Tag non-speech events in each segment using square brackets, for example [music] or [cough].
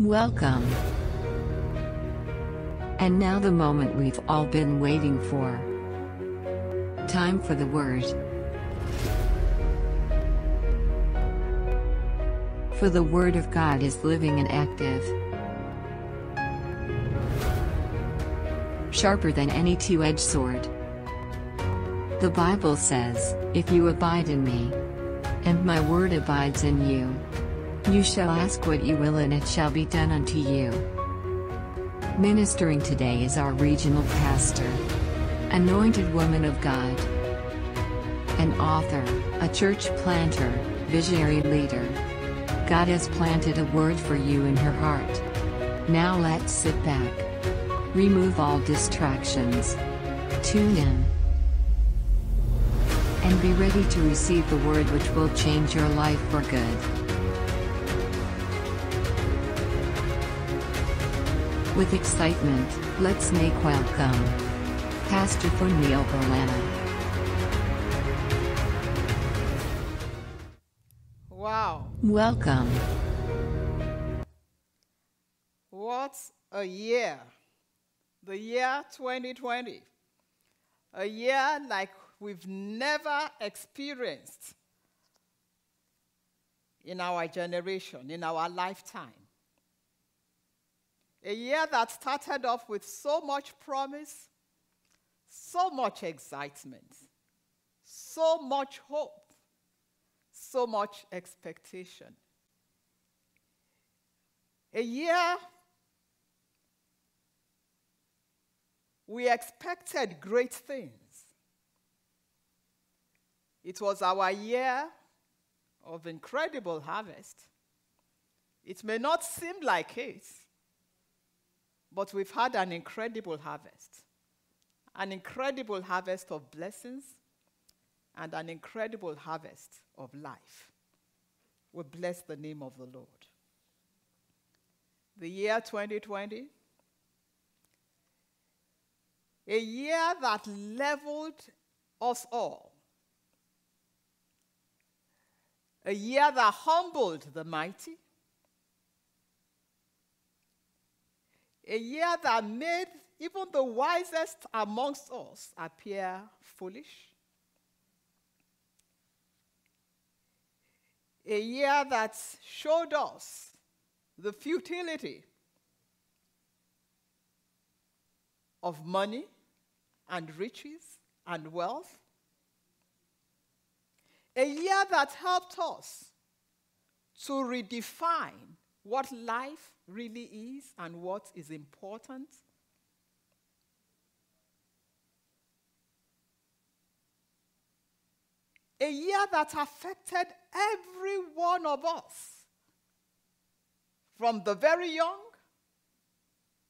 Welcome. And now the moment we've all been waiting for. Time for the word. For the word of God is living and active. Sharper than any two edged sword. The Bible says, If you abide in me, and my word abides in you, you shall ask what you will and it shall be done unto you. Ministering today is our regional pastor, anointed woman of God, an author, a church planter, visionary leader. God has planted a word for you in her heart. Now let's sit back. Remove all distractions. Tune in. And be ready to receive the word which will change your life for good. With excitement, let's make welcome Pastor Funmio Berlana. Wow, Welcome. what a year! The year 2020. A year like we've never experienced in our generation, in our lifetime. A year that started off with so much promise, so much excitement, so much hope, so much expectation. A year we expected great things. It was our year of incredible harvest. It may not seem like it, but we've had an incredible harvest. An incredible harvest of blessings and an incredible harvest of life. We bless the name of the Lord. The year 2020, a year that leveled us all, a year that humbled the mighty, a year that made even the wisest amongst us appear foolish, a year that showed us the futility of money and riches and wealth. A year that helped us to redefine what life really is and what is important. A year that affected every one of us, from the very young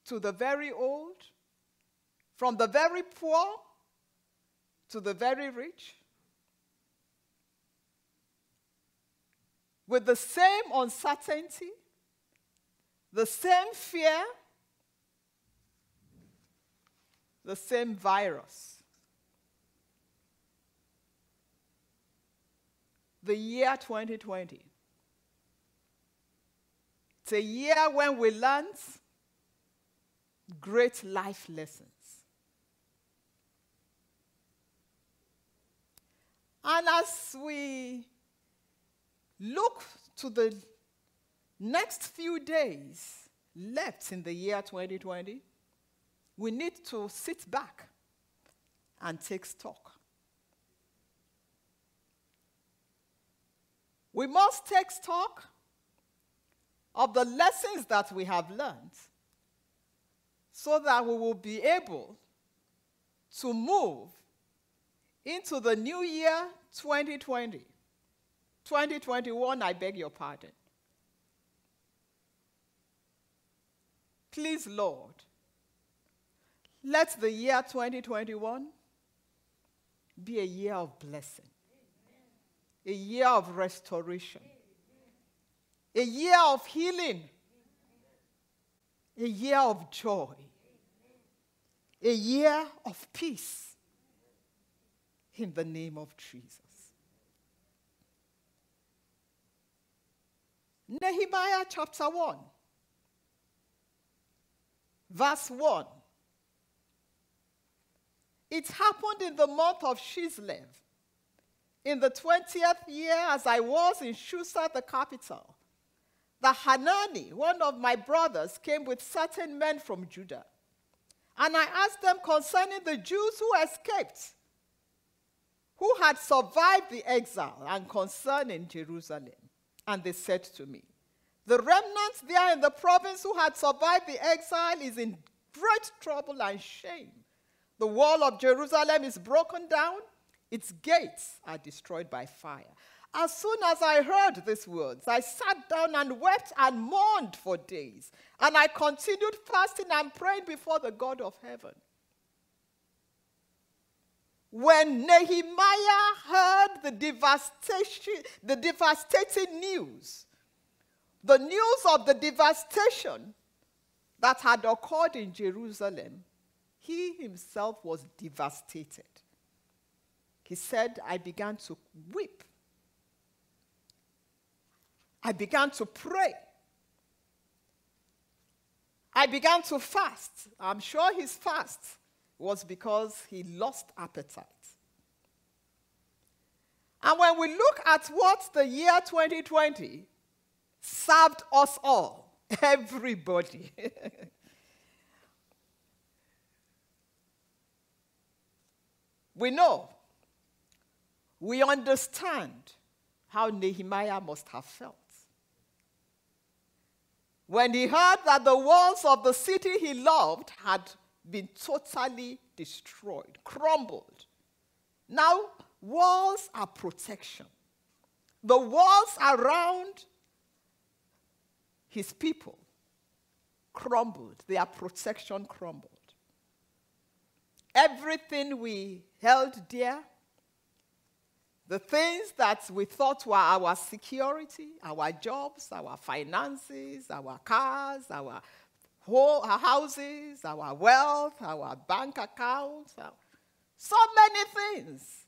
to the very old, from the very poor to the very rich, with the same uncertainty, the same fear, the same virus. The year 2020. It's a year when we learned great life lessons. And as we look to the next few days left in the year 2020, we need to sit back and take stock. We must take stock of the lessons that we have learned so that we will be able to move into the new year 2020. 2021, I beg your pardon. Please, Lord, let the year 2021 be a year of blessing, a year of restoration, a year of healing, a year of joy, a year of peace in the name of Jesus. Nehemiah chapter 1, verse 1. It happened in the month of Chislev, in the 20th year, as I was in Susa, the capital, that Hanani, one of my brothers, came with certain men from Judah. And I asked them concerning the Jews who escaped, who had survived the exile, and concerning Jerusalem. And they said to me, The remnants there in the province who had survived the exile is in great trouble and shame. The wall of Jerusalem is broken down, its gates are destroyed by fire. As soon as I heard these words, I sat down and wept and mourned for days. And I continued fasting and praying before the God of heaven. When Nehemiah heard the devastation, the devastating news, the news of the devastation that had occurred in Jerusalem, he himself was devastated. He said, I began to weep I began to pray. I began to fast. I'm sure his fast was because he lost appetite. And when we look at what the year 2020 served us all, [laughs] everybody, [laughs] we know, we understand how Nehemiah must have felt when he heard that the walls of the city he loved had been totally destroyed, crumbled. Now, walls are protection. The walls around his people crumbled, their protection crumbled. Everything we held dear, the things that we thought were our security, our jobs, our finances, our cars, our, whole, our houses, our wealth, our bank accounts, so many things.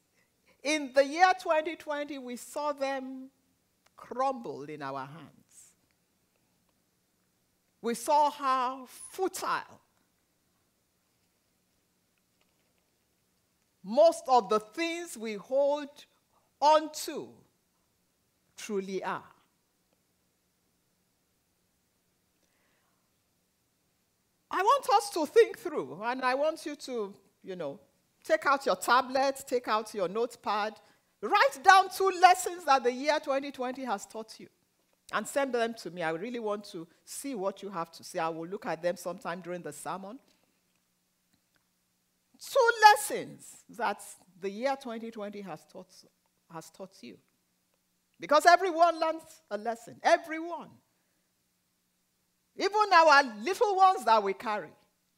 In the year 2020, we saw them crumble in our hands. We saw how futile most of the things we hold unto truly are. I want us to think through, and I want you to, you know, take out your tablet, take out your notepad, write down two lessons that the year 2020 has taught you, and send them to me. I really want to see what you have to say. I will look at them sometime during the sermon. Two lessons that the year 2020 has taught has taught you. Because everyone learns a lesson. Everyone. Even our little ones that we carry,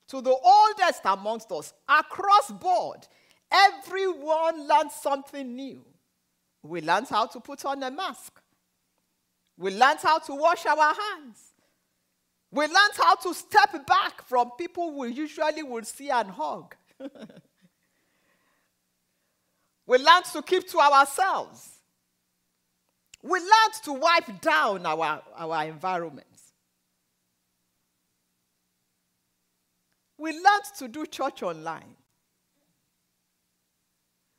to the oldest amongst us, across board, everyone learns something new. We learned how to put on a mask. We learned how to wash our hands. We learned how to step back from people we usually would see and hug. [laughs] We learned to keep to ourselves. We learned to wipe down our, our environments. We learned to do church online.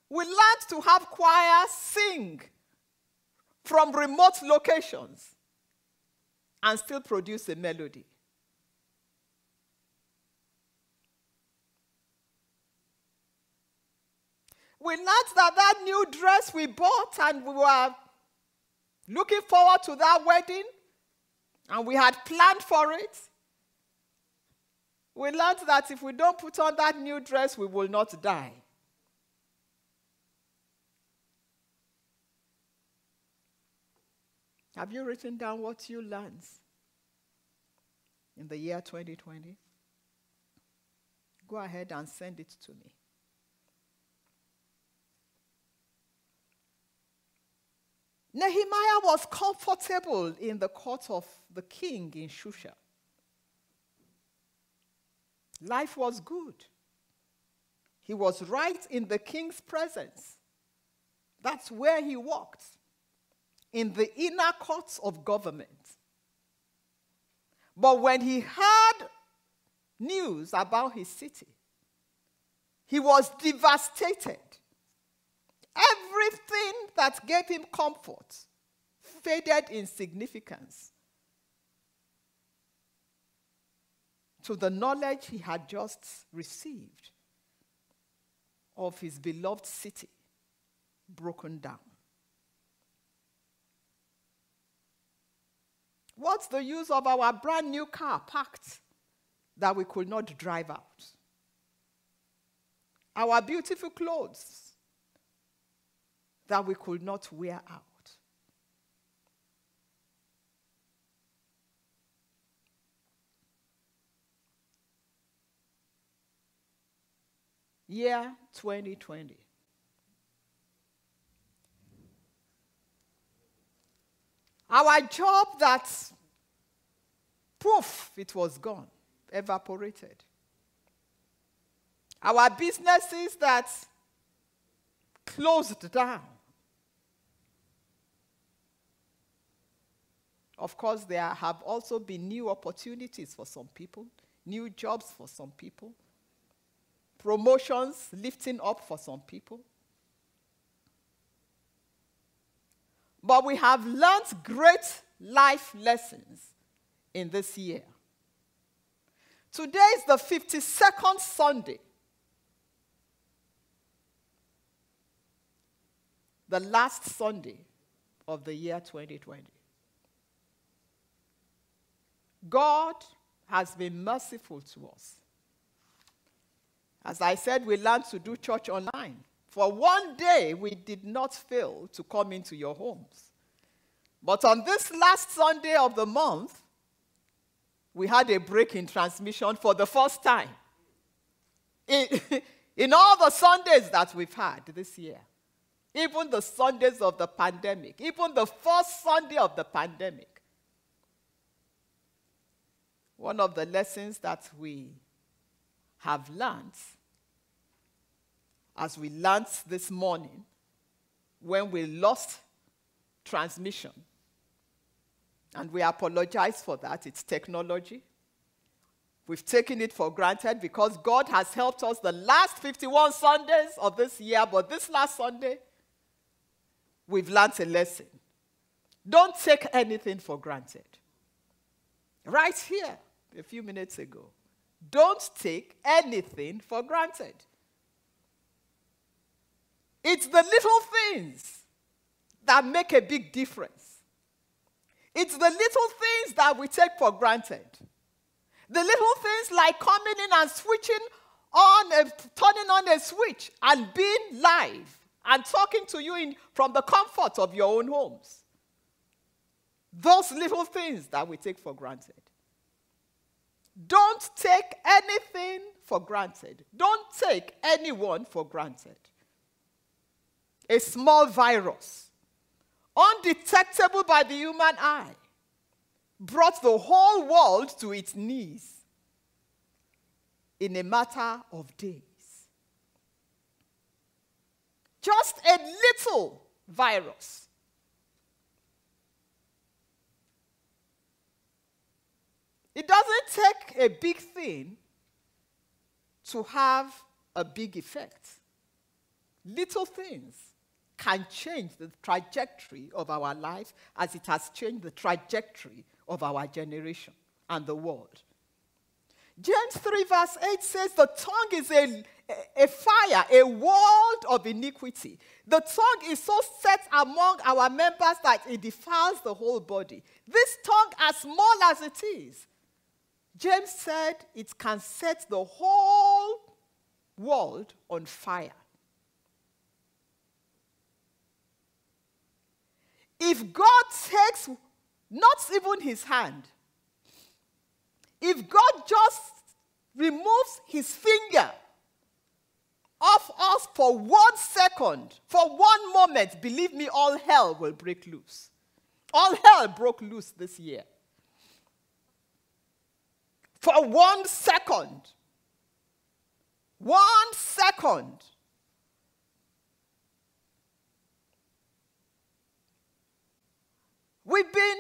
We learned to have choirs sing from remote locations and still produce a melody. we learned that that new dress we bought and we were looking forward to that wedding and we had planned for it. We learned that if we don't put on that new dress, we will not die. Have you written down what you learned in the year 2020? Go ahead and send it to me. Nehemiah was comfortable in the court of the king in Shusha. Life was good. He was right in the king's presence. That's where he walked, in the inner courts of government. But when he heard news about his city. He was devastated. Everything that gave him comfort faded in significance to the knowledge he had just received of his beloved city broken down. What's the use of our brand new car parked that we could not drive out? Our beautiful clothes that we could not wear out. Year 2020. Our job that, poof, it was gone, evaporated. Our businesses that closed down. Of course, there have also been new opportunities for some people, new jobs for some people, promotions lifting up for some people. But we have learned great life lessons in this year. Today is the 52nd Sunday. The last Sunday of the year 2020. God has been merciful to us. As I said, we learned to do church online. For one day, we did not fail to come into your homes. But on this last Sunday of the month, we had a break in transmission for the first time. In, [laughs] in all the Sundays that we've had this year, even the Sundays of the pandemic, even the first Sunday of the pandemic, one of the lessons that we have learned as we learned this morning when we lost transmission. And we apologize for that. It's technology. We've taken it for granted because God has helped us the last 51 Sundays of this year, but this last Sunday, we've learned a lesson. Don't take anything for granted. Right here, a few minutes ago. Don't take anything for granted. It's the little things that make a big difference. It's the little things that we take for granted. The little things like coming in and switching on, a, turning on a switch and being live and talking to you in, from the comfort of your own homes. Those little things that we take for granted. Don't take anything for granted. Don't take anyone for granted a small virus, undetectable by the human eye, brought the whole world to its knees in a matter of days. Just a little virus. It doesn't take a big thing to have a big effect. Little things can change the trajectory of our life as it has changed the trajectory of our generation and the world. James 3, verse 8 says, The tongue is a, a fire, a world of iniquity. The tongue is so set among our members that it defiles the whole body. This tongue, as small as it is, James said it can set the whole world on fire. If God takes not even his hand, if God just removes his finger off us for one second, for one moment, believe me, all hell will break loose. All hell broke loose this year. For one second. One second. We've been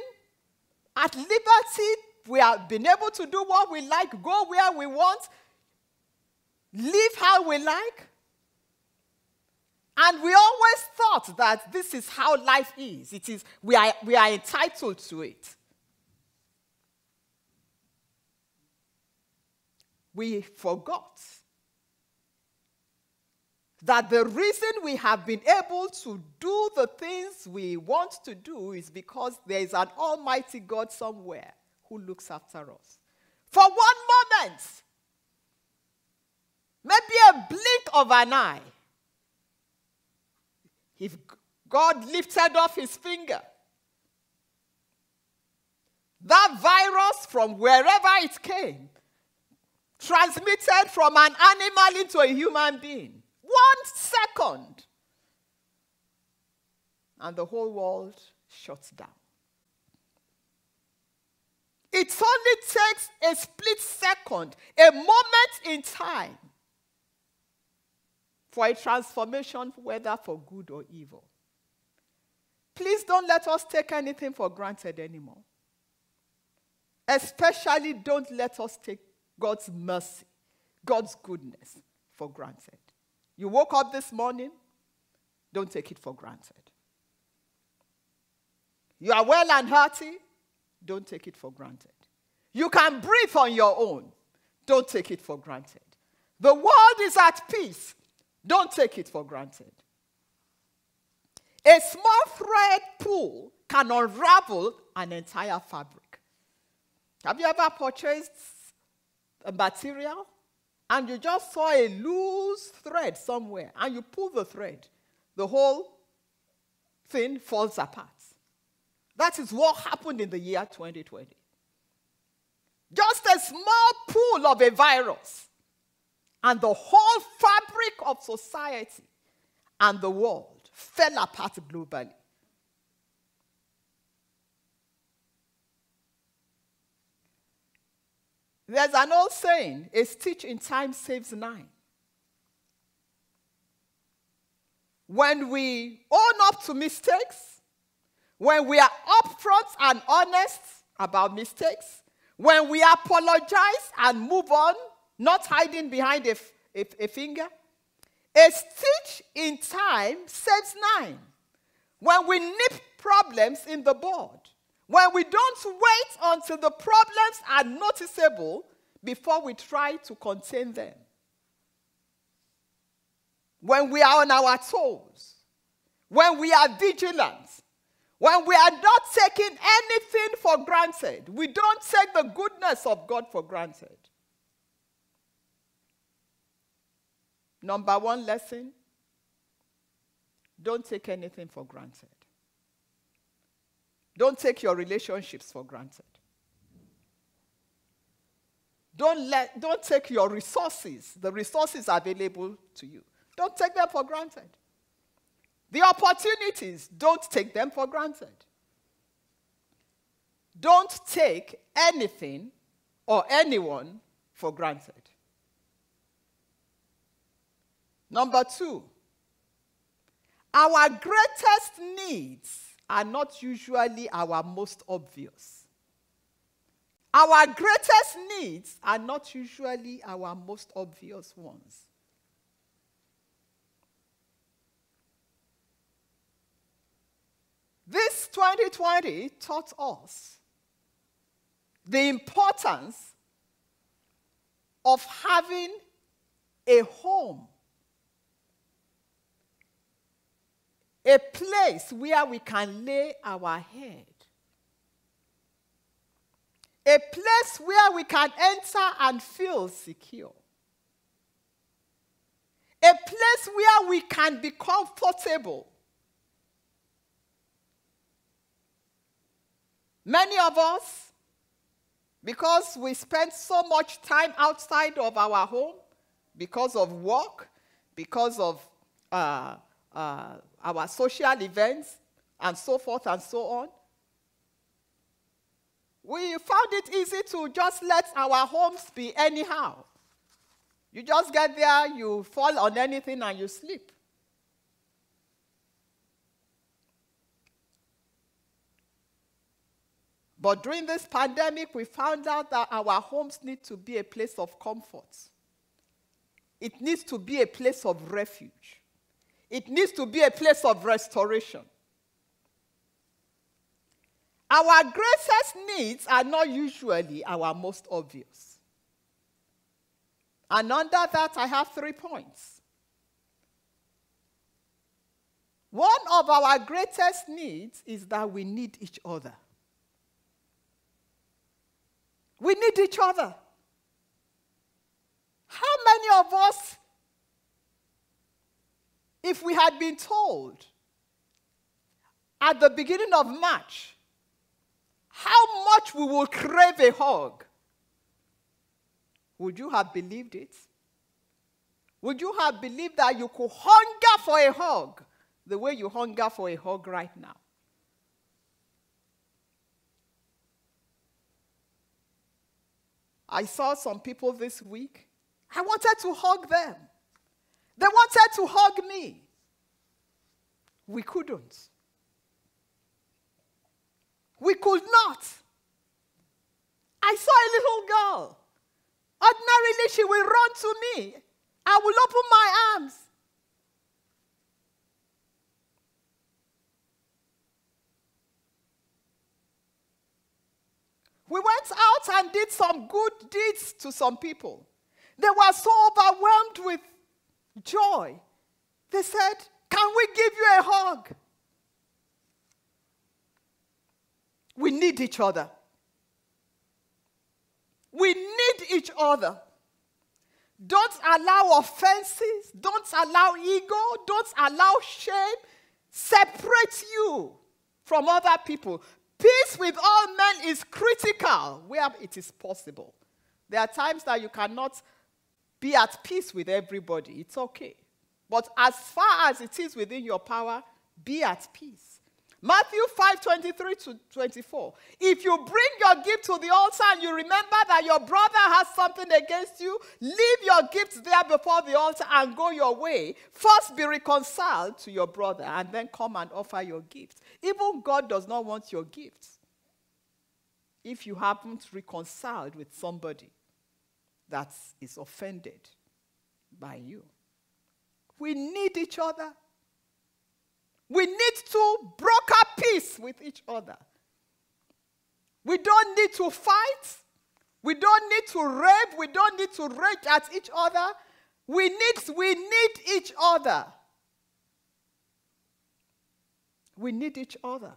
at liberty we have been able to do what we like, go where we want, live how we like. And we always thought that this is how life is. It is we are, we are entitled to it. We forgot that the reason we have been able to do the things we want to do is because there is an almighty God somewhere who looks after us. For one moment, maybe a blink of an eye, if God lifted off his finger, that virus from wherever it came, transmitted from an animal into a human being, one second, and the whole world shuts down. It only takes a split second, a moment in time, for a transformation, whether for good or evil. Please don't let us take anything for granted anymore. Especially, don't let us take God's mercy, God's goodness for granted. You woke up this morning, don't take it for granted. You are well and hearty, don't take it for granted. You can breathe on your own, don't take it for granted. The world is at peace, don't take it for granted. A small thread pull can unravel an entire fabric. Have you ever purchased a material and you just saw a loose thread somewhere and you pull the thread, the whole thing falls apart. That is what happened in the year 2020. Just a small pool of a virus, and the whole fabric of society and the world fell apart globally. There's an old saying a stitch in time saves nine. When we own up to mistakes, when we are upfront and honest about mistakes, when we apologize and move on, not hiding behind a, a, a finger, a stitch in time saves nine. When we nip problems in the bud, when we don't wait until the problems are noticeable before we try to contain them. When we are on our toes. When we are vigilant. When we are not taking anything for granted. We don't take the goodness of God for granted. Number one lesson don't take anything for granted. Don't take your relationships for granted. Don't, let, don't take your resources, the resources available to you. Don't take them for granted. The opportunities, don't take them for granted. Don't take anything or anyone for granted. Number two, our greatest needs are not usually our most obvious. Our greatest needs are not usually our most obvious ones. This 2020 taught us the importance of having a home a place where we can lay our head, a place where we can enter and feel secure, a place where we can be comfortable. Many of us, because we spend so much time outside of our home, because of work, because of uh, uh, our social events, and so forth and so on. We found it easy to just let our homes be anyhow. You just get there, you fall on anything, and you sleep. But during this pandemic, we found out that our homes need to be a place of comfort. It needs to be a place of refuge. It needs to be a place of restoration. Our greatest needs are not usually our most obvious. And under that, I have three points. One of our greatest needs is that we need each other. We need each other. How many of us, if we had been told at the beginning of March how much we would crave a hug, would you have believed it? Would you have believed that you could hunger for a hug the way you hunger for a hug right now? I saw some people this week. I wanted to hug them. They wanted to hug me. We couldn't. We could not. I saw a little girl. Ordinarily, she will run to me. I will open my arms. We went out and did some good deeds to some people. They were so overwhelmed with joy. They said, Can we give you a hug? We need each other. We need each other. Don't allow offenses, don't allow ego, don't allow shame separate you from other people. Peace with all men is critical where it is possible. There are times that you cannot be at peace with everybody. It's okay. But as far as it is within your power, be at peace. Matthew 5 23 to 24. If you bring your gift to the altar and you remember that your brother has something against you, leave your gifts there before the altar and go your way. First be reconciled to your brother and then come and offer your gifts. Even God does not want your gifts if you haven't reconciled with somebody that is offended by you. We need each other. We need to broker peace with each other. We don't need to fight. We don't need to rape. We don't need to rage at each other. We need, we need each other. We need each other.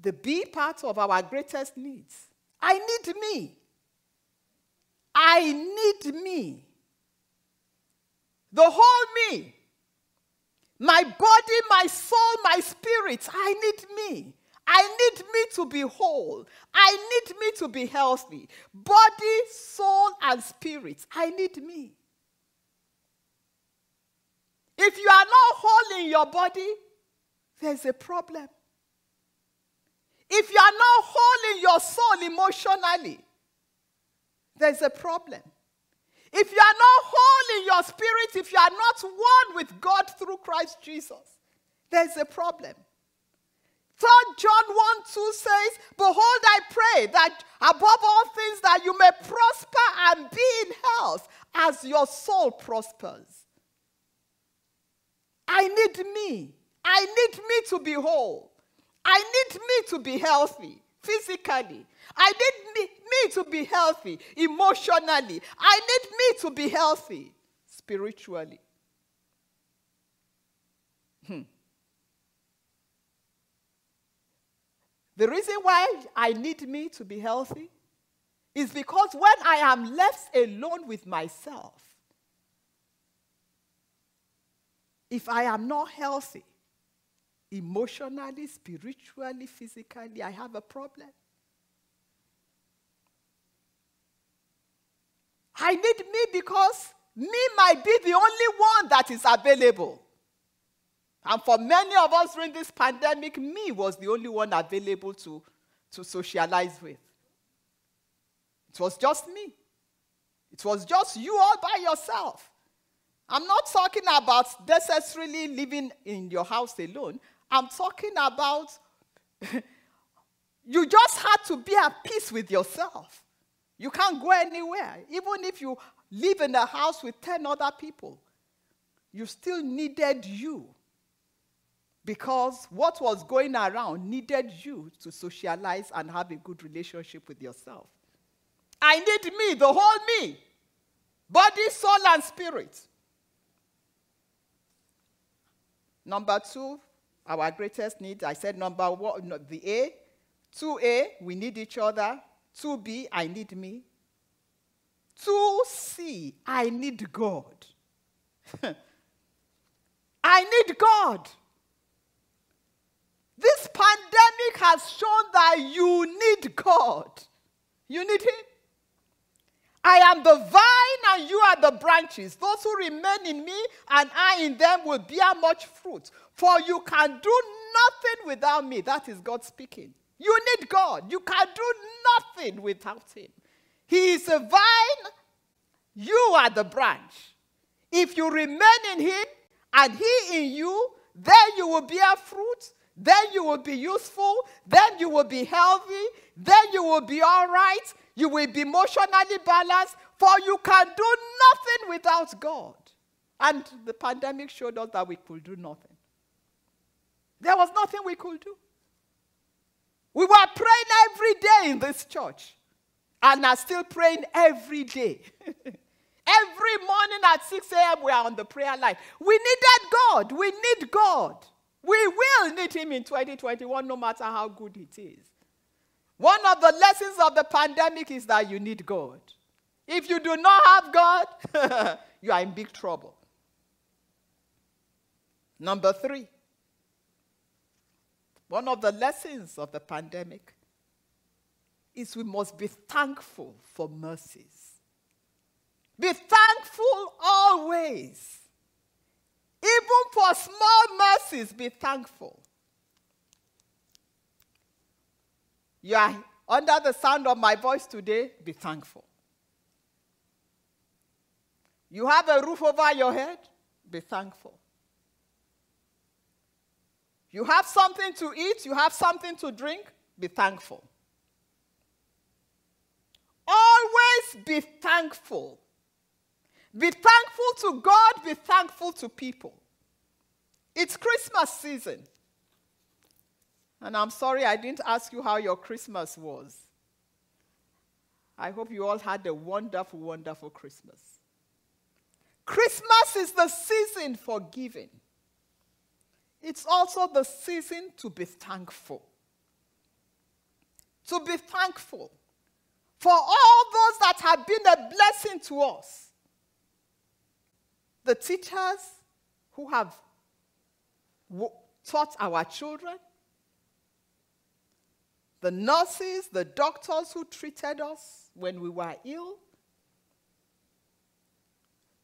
The B part of our greatest needs. I need me. I need me. The whole me. My body, my soul, my spirit. I need me. I need me to be whole. I need me to be healthy. Body, soul, and spirit. I need me. If you are not whole in your body, there's a problem. If you are not whole in your soul emotionally, there's a problem. If you are not whole in your spirit, if you are not one with God through Christ Jesus, there's a problem. 3 John 1 2 says, Behold, I pray that above all things that you may prosper and be in health as your soul prospers. I need me. I need me to be whole. I need me to be healthy physically. I need me, me to be healthy emotionally. I need me to be healthy spiritually. Hmm. The reason why I need me to be healthy is because when I am left alone with myself, if I am not healthy, emotionally, spiritually, physically, I have a problem. I need me because me might be the only one that is available. And for many of us during this pandemic, me was the only one available to, to socialize with. It was just me. It was just you all by yourself. I'm not talking about necessarily living in your house alone. I'm talking about [laughs] you just had to be at peace with yourself. You can't go anywhere. Even if you live in a house with 10 other people, you still needed you. Because what was going around needed you to socialize and have a good relationship with yourself. I need me, the whole me body, soul, and spirit. Number two, our greatest need. I said number one, the A. 2A, we need each other. 2B, I need me. 2C, I need God. [laughs] I need God. This pandemic has shown that you need God. You need Him. I am the vine and you are the branches. Those who remain in me and I in them will bear much fruit. For you can do nothing without me. That is God speaking. You need God. You can do nothing without Him. He is a vine, you are the branch. If you remain in Him and He in you, then you will bear fruit, then you will be useful, then you will be healthy, then you will be all right, you will be emotionally balanced, for you can do nothing without God. And the pandemic showed us that we could do nothing. There was nothing we could do. We were praying every day in this church and are still praying every day. [laughs] every morning at 6 a.m., we are on the prayer line. We needed God. We need God. We will need Him in 2021, no matter how good it is. One of the lessons of the pandemic is that you need God. If you do not have God, [laughs] you are in big trouble. Number three, one of the lessons of the pandemic is we must be thankful for mercies. Be thankful always. Even for small mercies, be thankful. You are under the sound of my voice today, be thankful. You have a roof over your head, be thankful. You have something to eat, you have something to drink, be thankful. Always be thankful. Be thankful to God, be thankful to people. It's Christmas season. And I'm sorry I didn't ask you how your Christmas was. I hope you all had a wonderful, wonderful Christmas. Christmas is the season for giving. It's also the season to be thankful. To be thankful for all those that have been a blessing to us. The teachers who have taught our children, the nurses, the doctors who treated us when we were ill,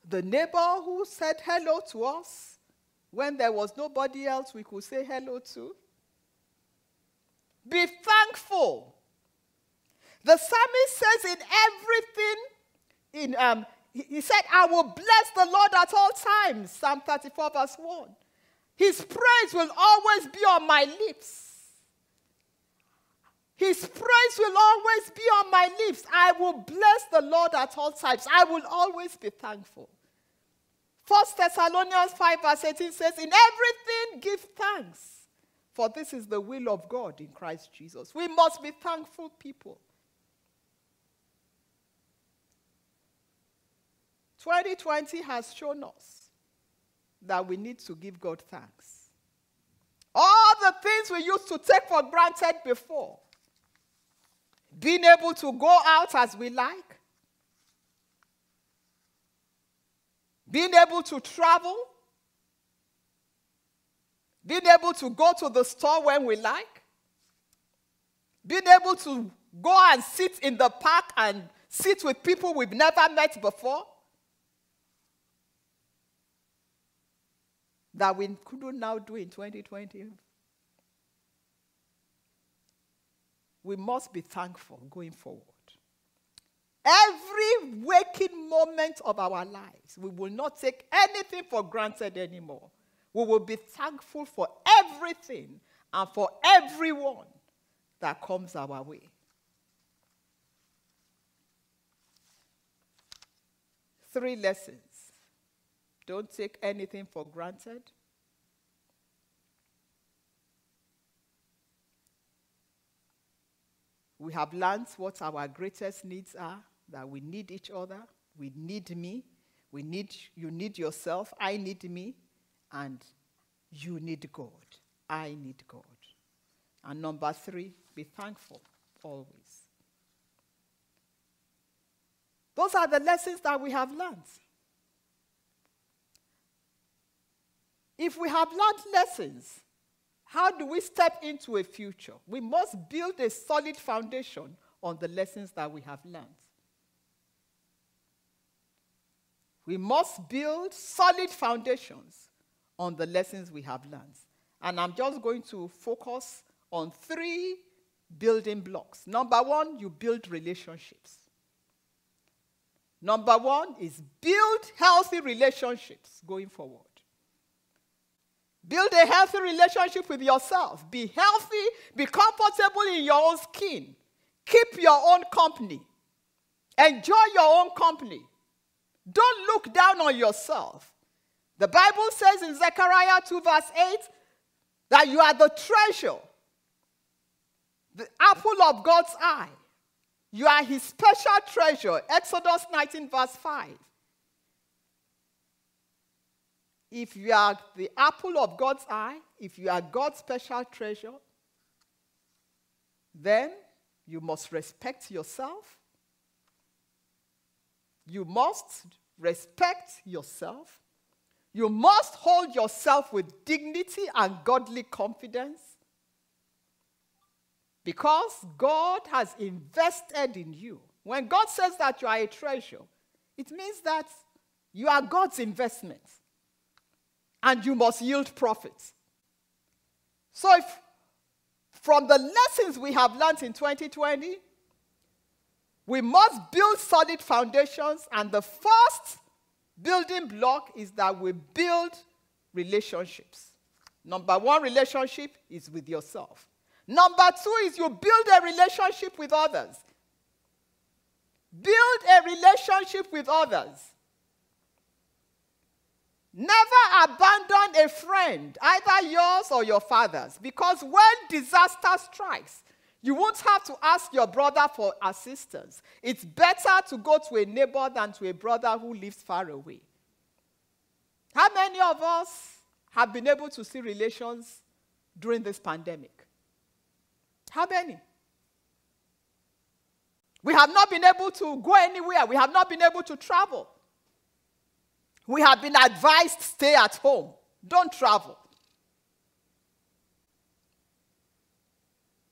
the neighbor who said hello to us when there was nobody else we could say hello to. Be thankful. The psalmist says in everything, in, um, he, he said, I will bless the Lord at all times. Psalm 34, verse 1. His praise will always be on my lips. His praise will always be on my lips. I will bless the Lord at all times. I will always be thankful. First Thessalonians 5 verse 18 says, In everything give thanks, for this is the will of God in Christ Jesus. We must be thankful people. 2020 has shown us that we need to give God thanks. All the things we used to take for granted before, being able to go out as we like, being able to travel, being able to go to the store when we like, being able to go and sit in the park and sit with people we've never met before. That we couldn't now do in 2020. We must be thankful going forward. Every waking moment of our lives, we will not take anything for granted anymore. We will be thankful for everything and for everyone that comes our way. Three lessons. Don't take anything for granted. We have learned what our greatest needs are that we need each other, we need me, we need you need yourself, I need me, and you need God. I need God. And number three, be thankful always. Those are the lessons that we have learned. If we have learned lessons, how do we step into a future? We must build a solid foundation on the lessons that we have learned. We must build solid foundations on the lessons we have learned. And I'm just going to focus on three building blocks. Number one, you build relationships. Number one is build healthy relationships going forward. Build a healthy relationship with yourself. Be healthy, be comfortable in your own skin. Keep your own company. Enjoy your own company. Don't look down on yourself. The Bible says in Zechariah 2, verse 8, that you are the treasure, the apple of God's eye. You are his special treasure. Exodus 19, verse 5. If you are the apple of God's eye, if you are God's special treasure, then you must respect yourself. You must respect yourself. You must hold yourself with dignity and godly confidence because God has invested in you. When God says that you are a treasure, it means that you are God's investment and you must yield profits. So, if from the lessons we have learned in 2020, we must build solid foundations, and the first building block is that we build relationships. Number one relationship is with yourself. Number two is you build a relationship with others. Build a relationship with others. Never abandon a friend, either yours or your father's, because when disaster strikes, you won't have to ask your brother for assistance. It's better to go to a neighbor than to a brother who lives far away. How many of us have been able to see relations during this pandemic? How many? We have not been able to go anywhere. We have not been able to travel. We have been advised stay at home. Don't travel.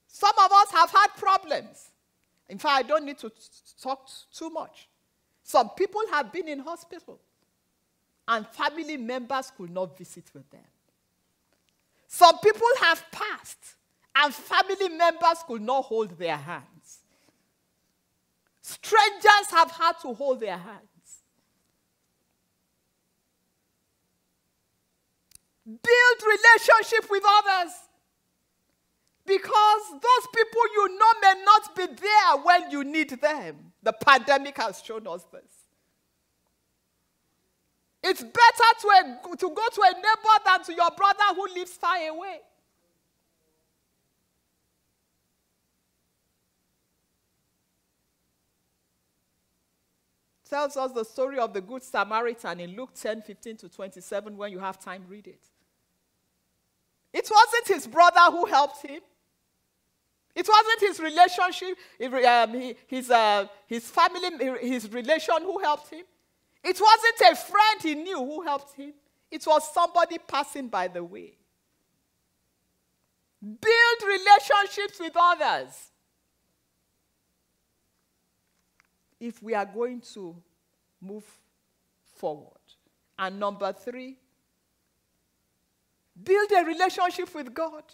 Some of us have had problems. In fact, I don't need to talk too much. Some people have been in hospital and family members could not visit with them. Some people have passed and family members could not hold their hands. Strangers have had to hold their hands. Build relationship with others. Because those people you know may not be there when you need them. The pandemic has shown us this. It's better to, a, to go to a neighbor than to your brother who lives far away. Tells us the story of the Good Samaritan in Luke 10 15 to 27. When you have time, read it. It wasn't his brother who helped him, it wasn't his relationship, um, his, uh, his family, his relation who helped him. It wasn't a friend he knew who helped him. It was somebody passing by the way. Build relationships with others. If we are going to move forward. And number three, build a relationship with God.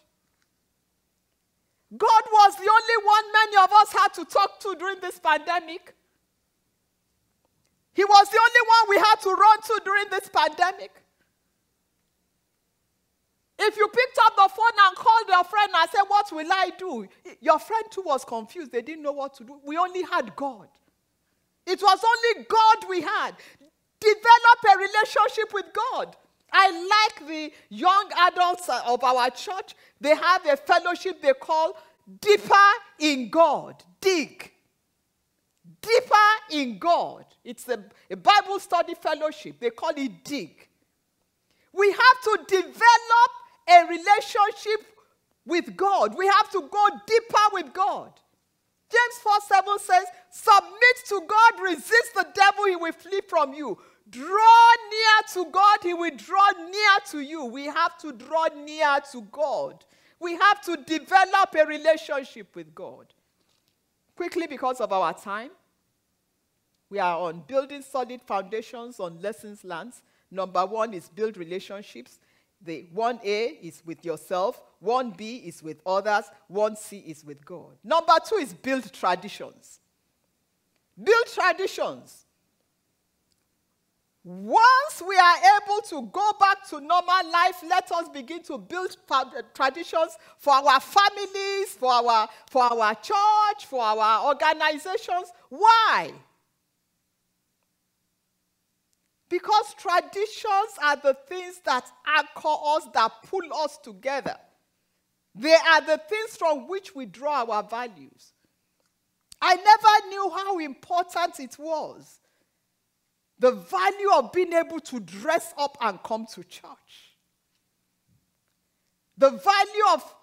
God was the only one many of us had to talk to during this pandemic. He was the only one we had to run to during this pandemic. If you picked up the phone and called your friend and said, What will I do? Your friend too was confused. They didn't know what to do. We only had God. It was only God we had. Develop a relationship with God. I like the young adults of our church. They have a fellowship they call Deeper in God. Dig. Deeper in God. It's a, a Bible study fellowship. They call it Dig. We have to develop a relationship with God. We have to go deeper with God. James 4 7 says, Submit to God, resist the devil, he will flee from you. Draw near to God, he will draw near to you. We have to draw near to God. We have to develop a relationship with God. Quickly, because of our time, we are on building solid foundations on lessons learned. Number one is build relationships. The 1A is with yourself, 1B is with others, 1C is with God. Number two is build traditions. Build traditions. Once we are able to go back to normal life, let us begin to build traditions for our families, for our, for our church, for our organizations. Why? Because traditions are the things that anchor us, that pull us together. They are the things from which we draw our values. I never knew how important it was. The value of being able to dress up and come to church. The value of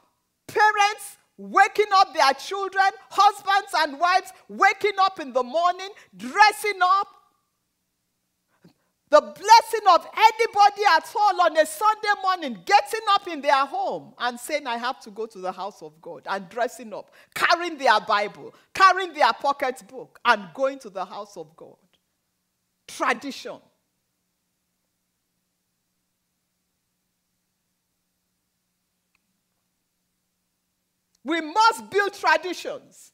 parents waking up their children, husbands and wives waking up in the morning, dressing up, the blessing of anybody at all on a Sunday morning getting up in their home and saying, I have to go to the house of God, and dressing up, carrying their Bible, carrying their pocket book, and going to the house of God. Tradition. We must build traditions.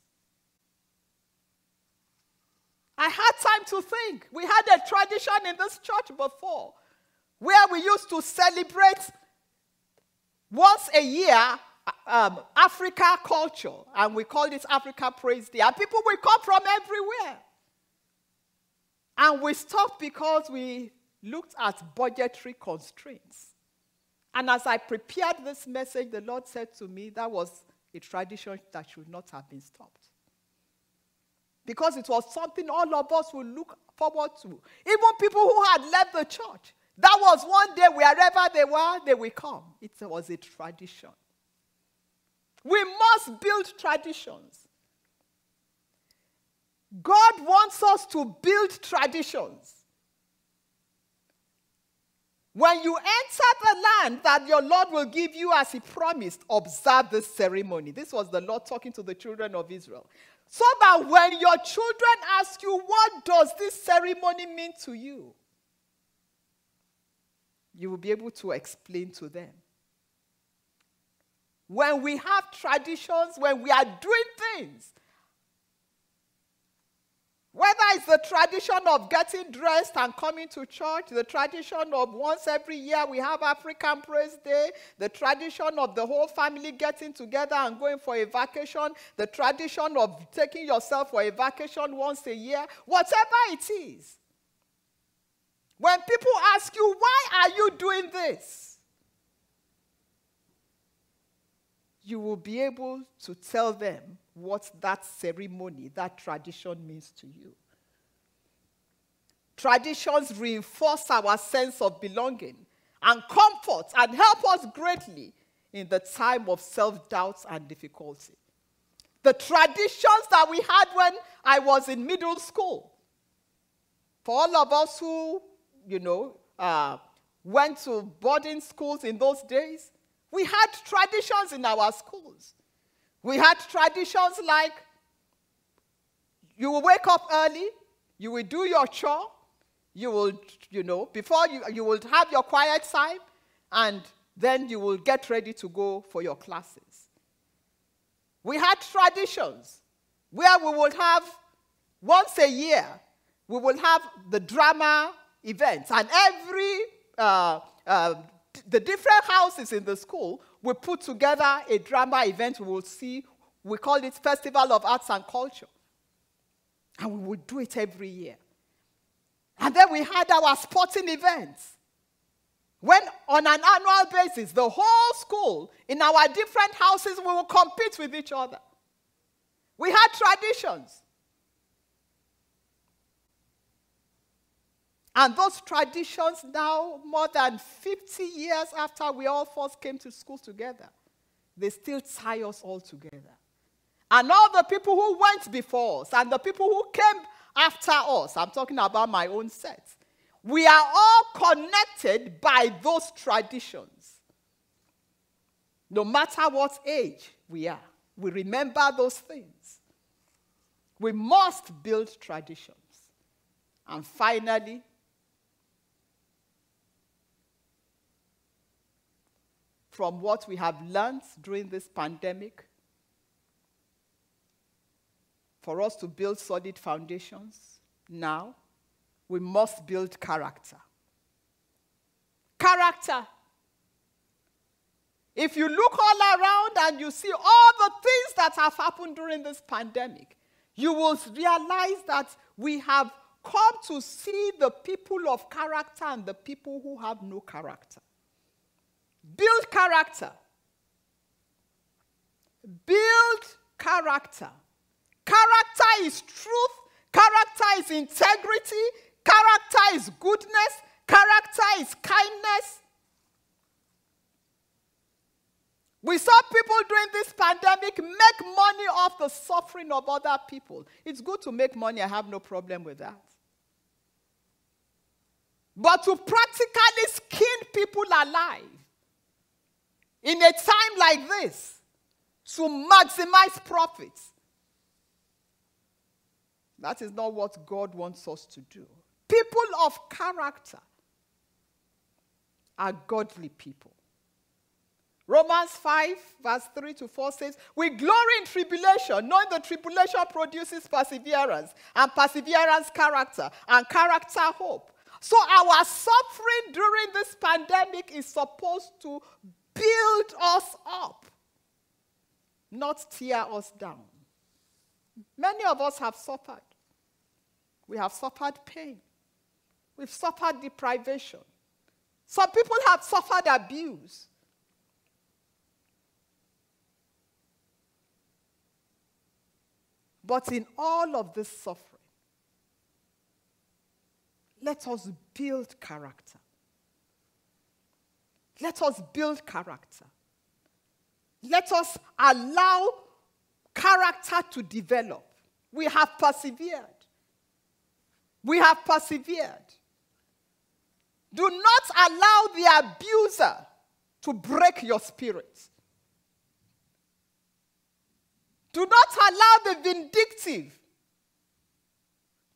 I had time to think. We had a tradition in this church before where we used to celebrate once a year um, Africa culture, and we called it Africa Praise Day. And people will come from everywhere. And we stopped because we looked at budgetary constraints. And as I prepared this message, the Lord said to me that was a tradition that should not have been stopped because it was something all of us would look forward to. Even people who had left the church. That was one day, wherever they were, they will come. It was a tradition. We must build traditions. God wants us to build traditions. When you enter the land that your Lord will give you as He promised, observe this ceremony. This was the Lord talking to the children of Israel. So that when your children ask you, what does this ceremony mean to you? You will be able to explain to them. When we have traditions, when we are doing things whether it's the tradition of getting dressed and coming to church, the tradition of once every year we have African Praise Day, the tradition of the whole family getting together and going for a vacation, the tradition of taking yourself for a vacation once a year, whatever it is. When people ask you, why are you doing this? You will be able to tell them what that ceremony, that tradition means to you. Traditions reinforce our sense of belonging and comfort and help us greatly in the time of self doubt and difficulty. The traditions that we had when I was in middle school, for all of us who, you know, uh, went to boarding schools in those days, we had traditions in our schools. We had traditions like you will wake up early, you will do your chore, you will, you know, before you, you will have your quiet time, and then you will get ready to go for your classes. We had traditions where we would have once a year, we will have the drama events, and every uh, uh, the different houses in the school will put together a drama event. We will see, we call it Festival of Arts and Culture. And we will do it every year. And then we had our sporting events. When on an annual basis, the whole school in our different houses, we will compete with each other. We had traditions. And those traditions now, more than 50 years after we all first came to school together, they still tie us all together. And all the people who went before us and the people who came after us, I'm talking about my own set, we are all connected by those traditions. No matter what age we are, we remember those things. We must build traditions. And finally, from what we have learned during this pandemic, for us to build solid foundations now, we must build character. Character. If you look all around and you see all the things that have happened during this pandemic, you will realize that we have come to see the people of character and the people who have no character. Build character. Build character. Character is truth, character is integrity, Character is goodness, character is kindness. We saw people during this pandemic make money off the suffering of other people. It's good to make money, I have no problem with that. But to practically skin people alive in a time like this to maximize profits, that is not what God wants us to do. People of character are godly people. Romans 5, verse 3 to 4 says, We glory in tribulation, knowing the tribulation produces perseverance, and perseverance, character, and character, hope. So, our suffering during this pandemic is supposed to build us up, not tear us down. Many of us have suffered. We have suffered pain. We've suffered deprivation. Some people have suffered abuse. But in all of this suffering, let us build character. Let us build character. Let us allow character to develop. We have persevered. We have persevered. Do not allow the abuser to break your spirit. Do not allow the vindictive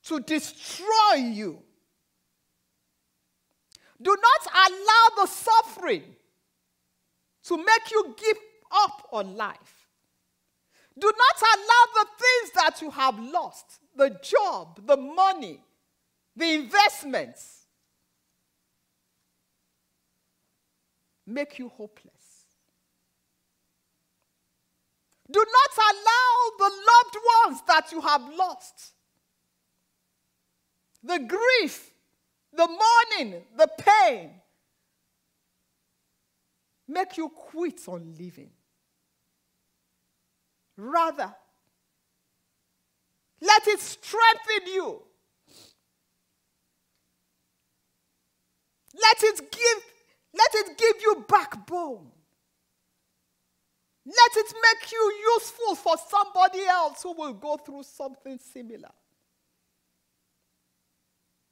to destroy you. Do not allow the suffering to make you give up on life. Do not allow the things that you have lost the job, the money, the investments make you hopeless. Do not allow the loved ones that you have lost, the grief, the mourning, the pain, make you quit on living. Rather, let it strengthen you. Let it give let it give you backbone. Let it make you useful for somebody else who will go through something similar.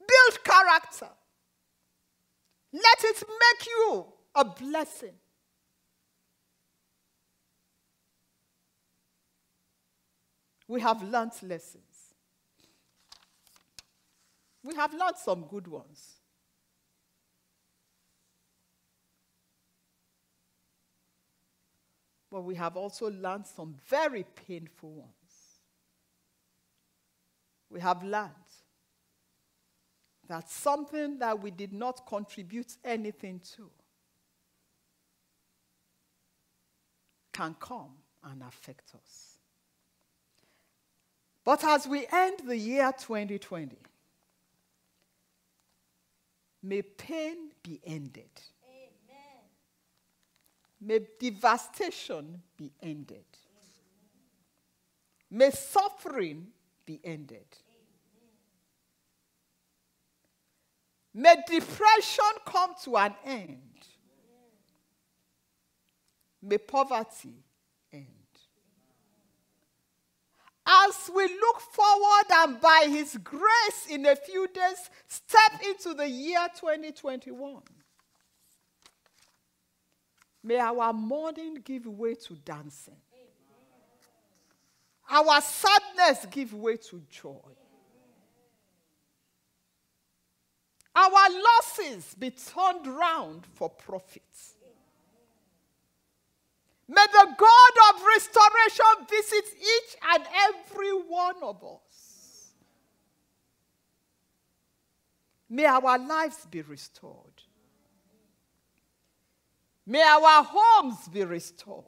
Build character. Let it make you a blessing. We have learnt lessons. We have learned some good ones. but we have also learned some very painful ones. We have learned that something that we did not contribute anything to can come and affect us. But as we end the year 2020, may pain be ended. Amen. May devastation be ended. May suffering be ended. May depression come to an end. May poverty end. As we look forward and by His grace in a few days step into the year 2021, may our mourning give way to dancing, our sadness give way to joy. Our losses be turned round for profits. May the God of restoration visit each and every one of us. May our lives be restored. May our homes be restored.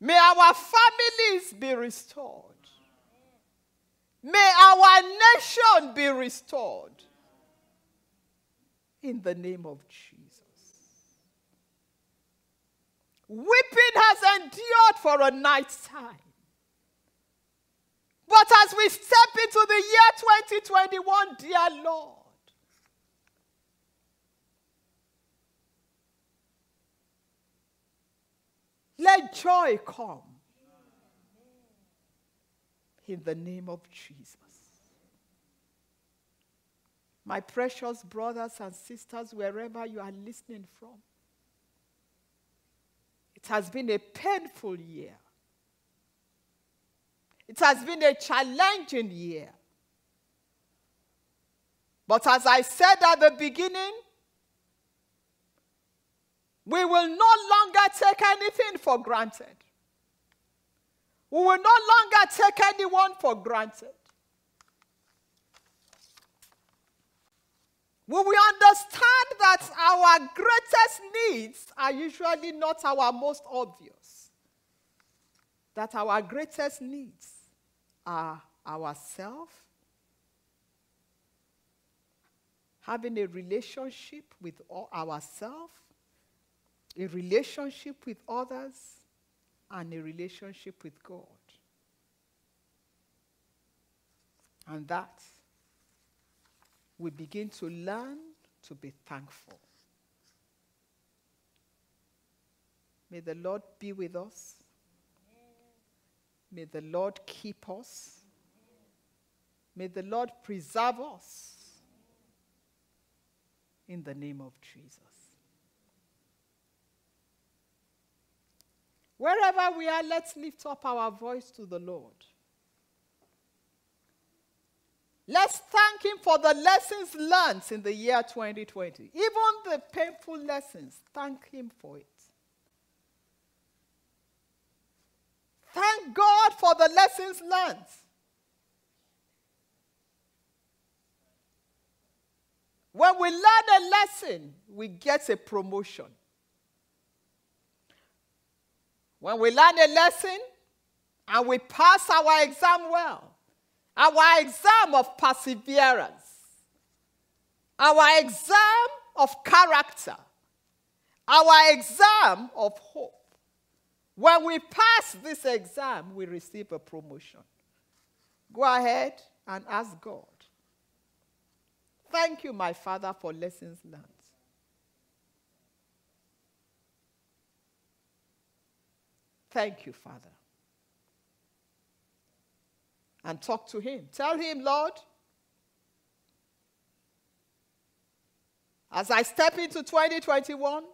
May our families be restored. May our nation be restored. In the name of Jesus. Weeping has endured for a night's time. But as we step into the year 2021, dear Lord, let joy come in the name of Jesus. My precious brothers and sisters, wherever you are listening from, it has been a painful year. It has been a challenging year. But as I said at the beginning, we will no longer take anything for granted. We will no longer take anyone for granted. When we understand that our greatest needs are usually not our most obvious. That our greatest needs are ourselves, having a relationship with ourselves, a relationship with others, and a relationship with God. And that we begin to learn to be thankful. May the Lord be with us. May the Lord keep us. May the Lord preserve us. In the name of Jesus. Wherever we are, let's lift up our voice to the Lord. Let's thank Him for the lessons learned in the year 2020. Even the painful lessons, thank Him for it. Thank God for the lessons learned. When we learn a lesson, we get a promotion. When we learn a lesson and we pass our exam well, our exam of perseverance, our exam of character, our exam of hope. When we pass this exam, we receive a promotion. Go ahead and ask God. Thank you, my Father, for lessons learned. Thank you, Father and talk to Him. Tell Him, Lord, as I step into 2021,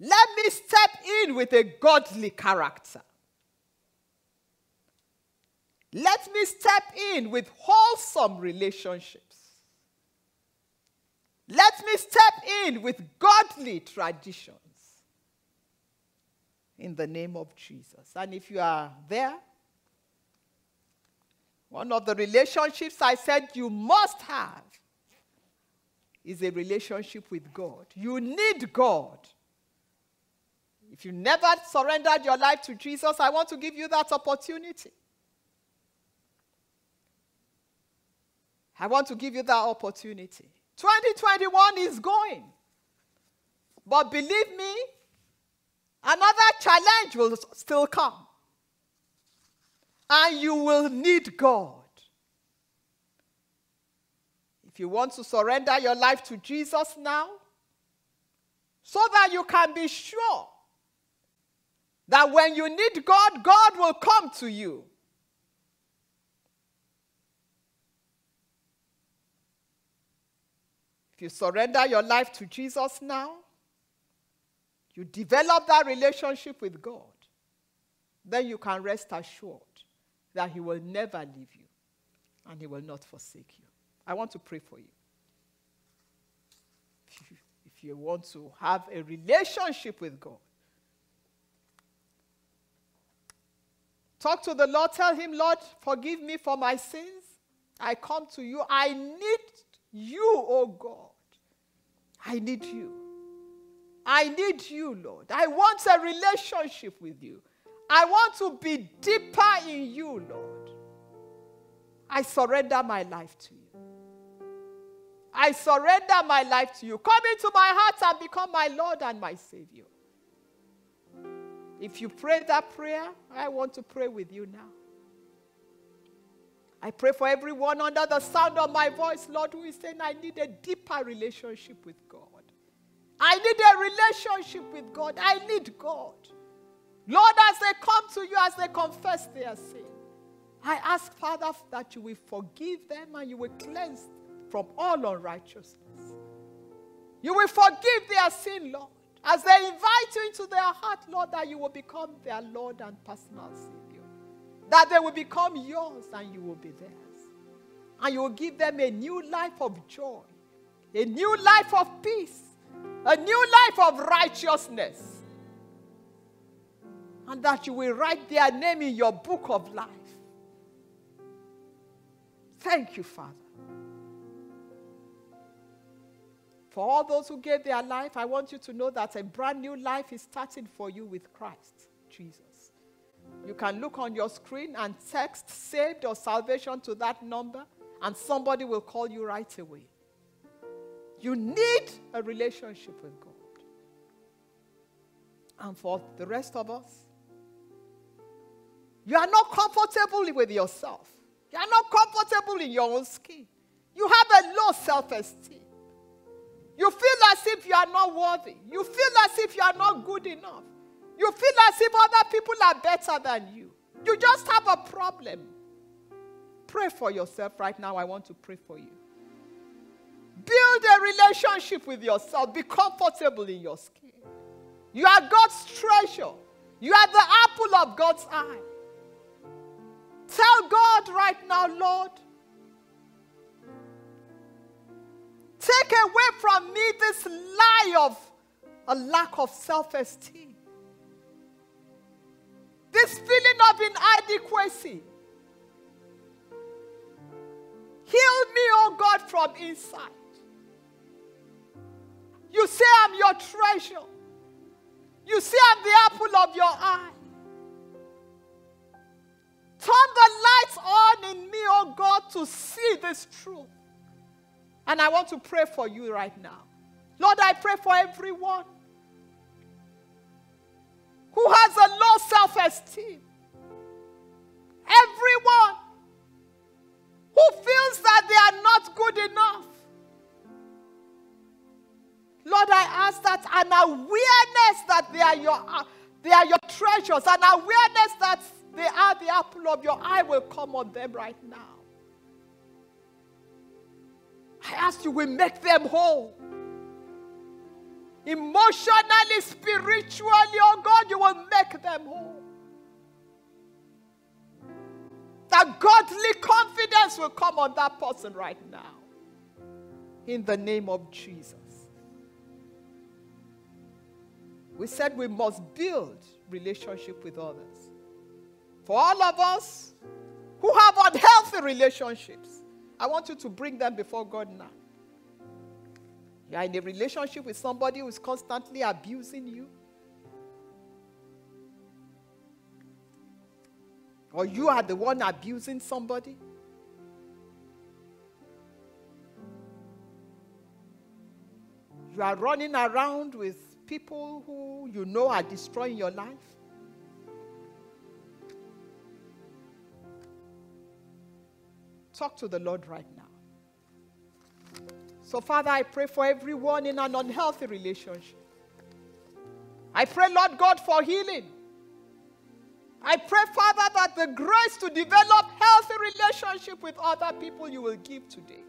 let me step in with a godly character. Let me step in with wholesome relationships. Let me step in with godly traditions. In the name of Jesus. And if you are there, One of the relationships I said you must have is a relationship with God. You need God. If you never surrendered your life to Jesus, I want to give you that opportunity. I want to give you that opportunity. 2021 is going. But believe me, another challenge will still come. And you will need God. If you want to surrender your life to Jesus now, so that you can be sure that when you need God, God will come to you. If you surrender your life to Jesus now, you develop that relationship with God, then you can rest assured that He will never leave you and He will not forsake you. I want to pray for you. If you, if you want to have a relationship with God, talk to the Lord, tell Him, Lord, forgive me for my sins. I come to you. I need you, oh God. I need you. I need you, Lord. I want a relationship with you. I want to be deeper in you, Lord. I surrender my life to you. I surrender my life to you. Come into my heart and become my Lord and my Savior. If you pray that prayer, I want to pray with you now. I pray for everyone under the sound of my voice, Lord, who is saying, I need a deeper relationship with God. I need a relationship with God. I need God. Lord, as they come to you, as they confess their sin, I ask, Father, that you will forgive them and you will cleanse from all unrighteousness. You will forgive their sin, Lord. As they invite you into their heart, Lord, that you will become their Lord and personal Savior. That they will become yours and you will be theirs. And you will give them a new life of joy, a new life of peace, a new life of righteousness. And that you will write their name in your book of life. Thank you, Father. For all those who gave their life, I want you to know that a brand new life is starting for you with Christ Jesus. You can look on your screen and text saved or salvation to that number, and somebody will call you right away. You need a relationship with God. And for the rest of us, you are not comfortable with yourself. You are not comfortable in your own skin. You have a low self esteem. You feel as if you are not worthy. You feel as if you are not good enough. You feel as if other people are better than you. You just have a problem. Pray for yourself right now. I want to pray for you. Build a relationship with yourself. Be comfortable in your skin. You are God's treasure. You are the apple of God's eye. Tell God right now, Lord, take away from me this lie of a lack of self esteem, this feeling of inadequacy. Heal me, oh God, from inside. You say I'm your treasure. You say I'm the apple of your eye. Turn the lights on in me, oh God, to see this truth. And I want to pray for you right now. Lord, I pray for everyone who has a low self esteem. Everyone who feels that they are not good enough. Lord, I ask that an awareness that they are your, they are your treasures, an awareness that they are the apple of your eye will come on them right now. I ask you, we make them whole. Emotionally, spiritually, oh God, you will make them whole. That godly confidence will come on that person right now. In the name of Jesus. We said we must build relationship with others. For all of us who have unhealthy relationships. I want you to bring them before God now. You are in a relationship with somebody who is constantly abusing you. Or you are the one abusing somebody. You are running around with people who you know are destroying your life. Talk to the Lord right now. So, Father, I pray for everyone in an unhealthy relationship. I pray, Lord God, for healing. I pray, Father, that the grace to develop healthy relationship with other people you will give today.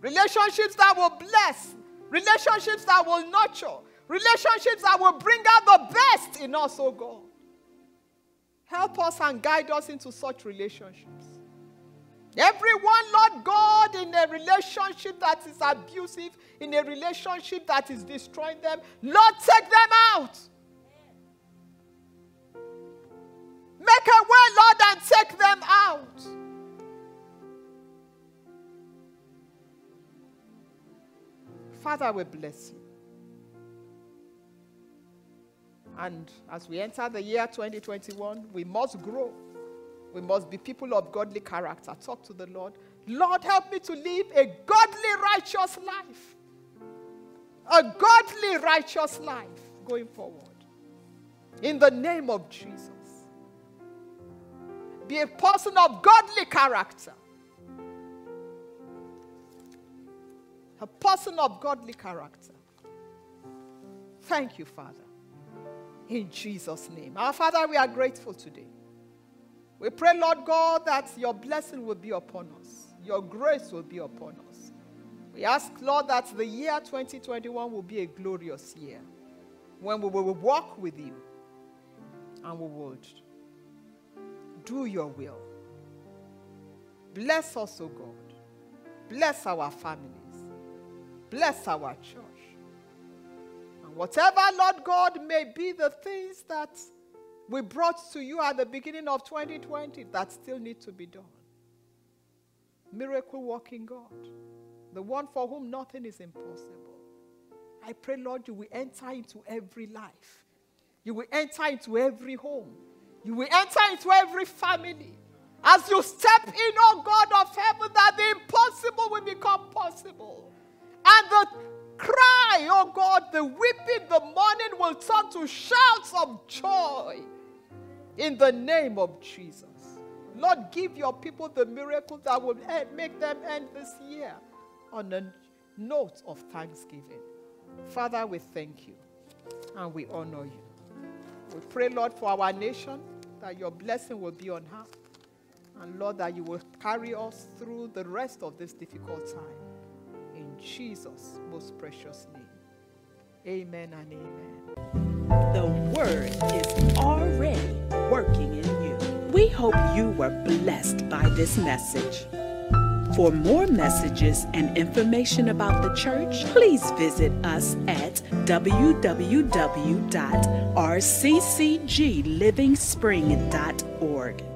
Relationships that will bless, relationships that will nurture, relationships that will bring out the best in us, oh God. Help us and guide us into such relationships. Everyone, Lord God, in a relationship that is abusive, in a relationship that is destroying them, Lord, take them out. Make a way, Lord, and take them out. Father, we bless you. And as we enter the year 2021, we must grow. We must be people of godly character. Talk to the Lord. Lord, help me to live a godly, righteous life. A godly, righteous life going forward. In the name of Jesus. Be a person of godly character. A person of godly character. Thank you, Father. In Jesus' name. Our Father, we are grateful today. We pray, Lord God, that your blessing will be upon us, your grace will be upon us. We ask, Lord, that the year 2021 will be a glorious year when we will walk with you and we will do your will. Bless us, O God. Bless our families. Bless our church. Whatever, Lord God, may be the things that we brought to you at the beginning of 2020 that still need to be done. Miracle working God, the one for whom nothing is impossible. I pray, Lord, you will enter into every life. You will enter into every home. You will enter into every family. As you step in, oh God of heaven, that the impossible will become possible. And the cry, oh God, the weeping, the mourning will turn to shouts of joy in the name of Jesus. Lord, give your people the miracle that will make them end this year on a note of thanksgiving. Father, we thank you and we honor you. We pray, Lord, for our nation that your blessing will be on her. And Lord, that you will carry us through the rest of this difficult time. Jesus' most precious name. Amen and amen. The word is already working in you. We hope you were blessed by this message. For more messages and information about the church, please visit us at www.rccglivingspring.org.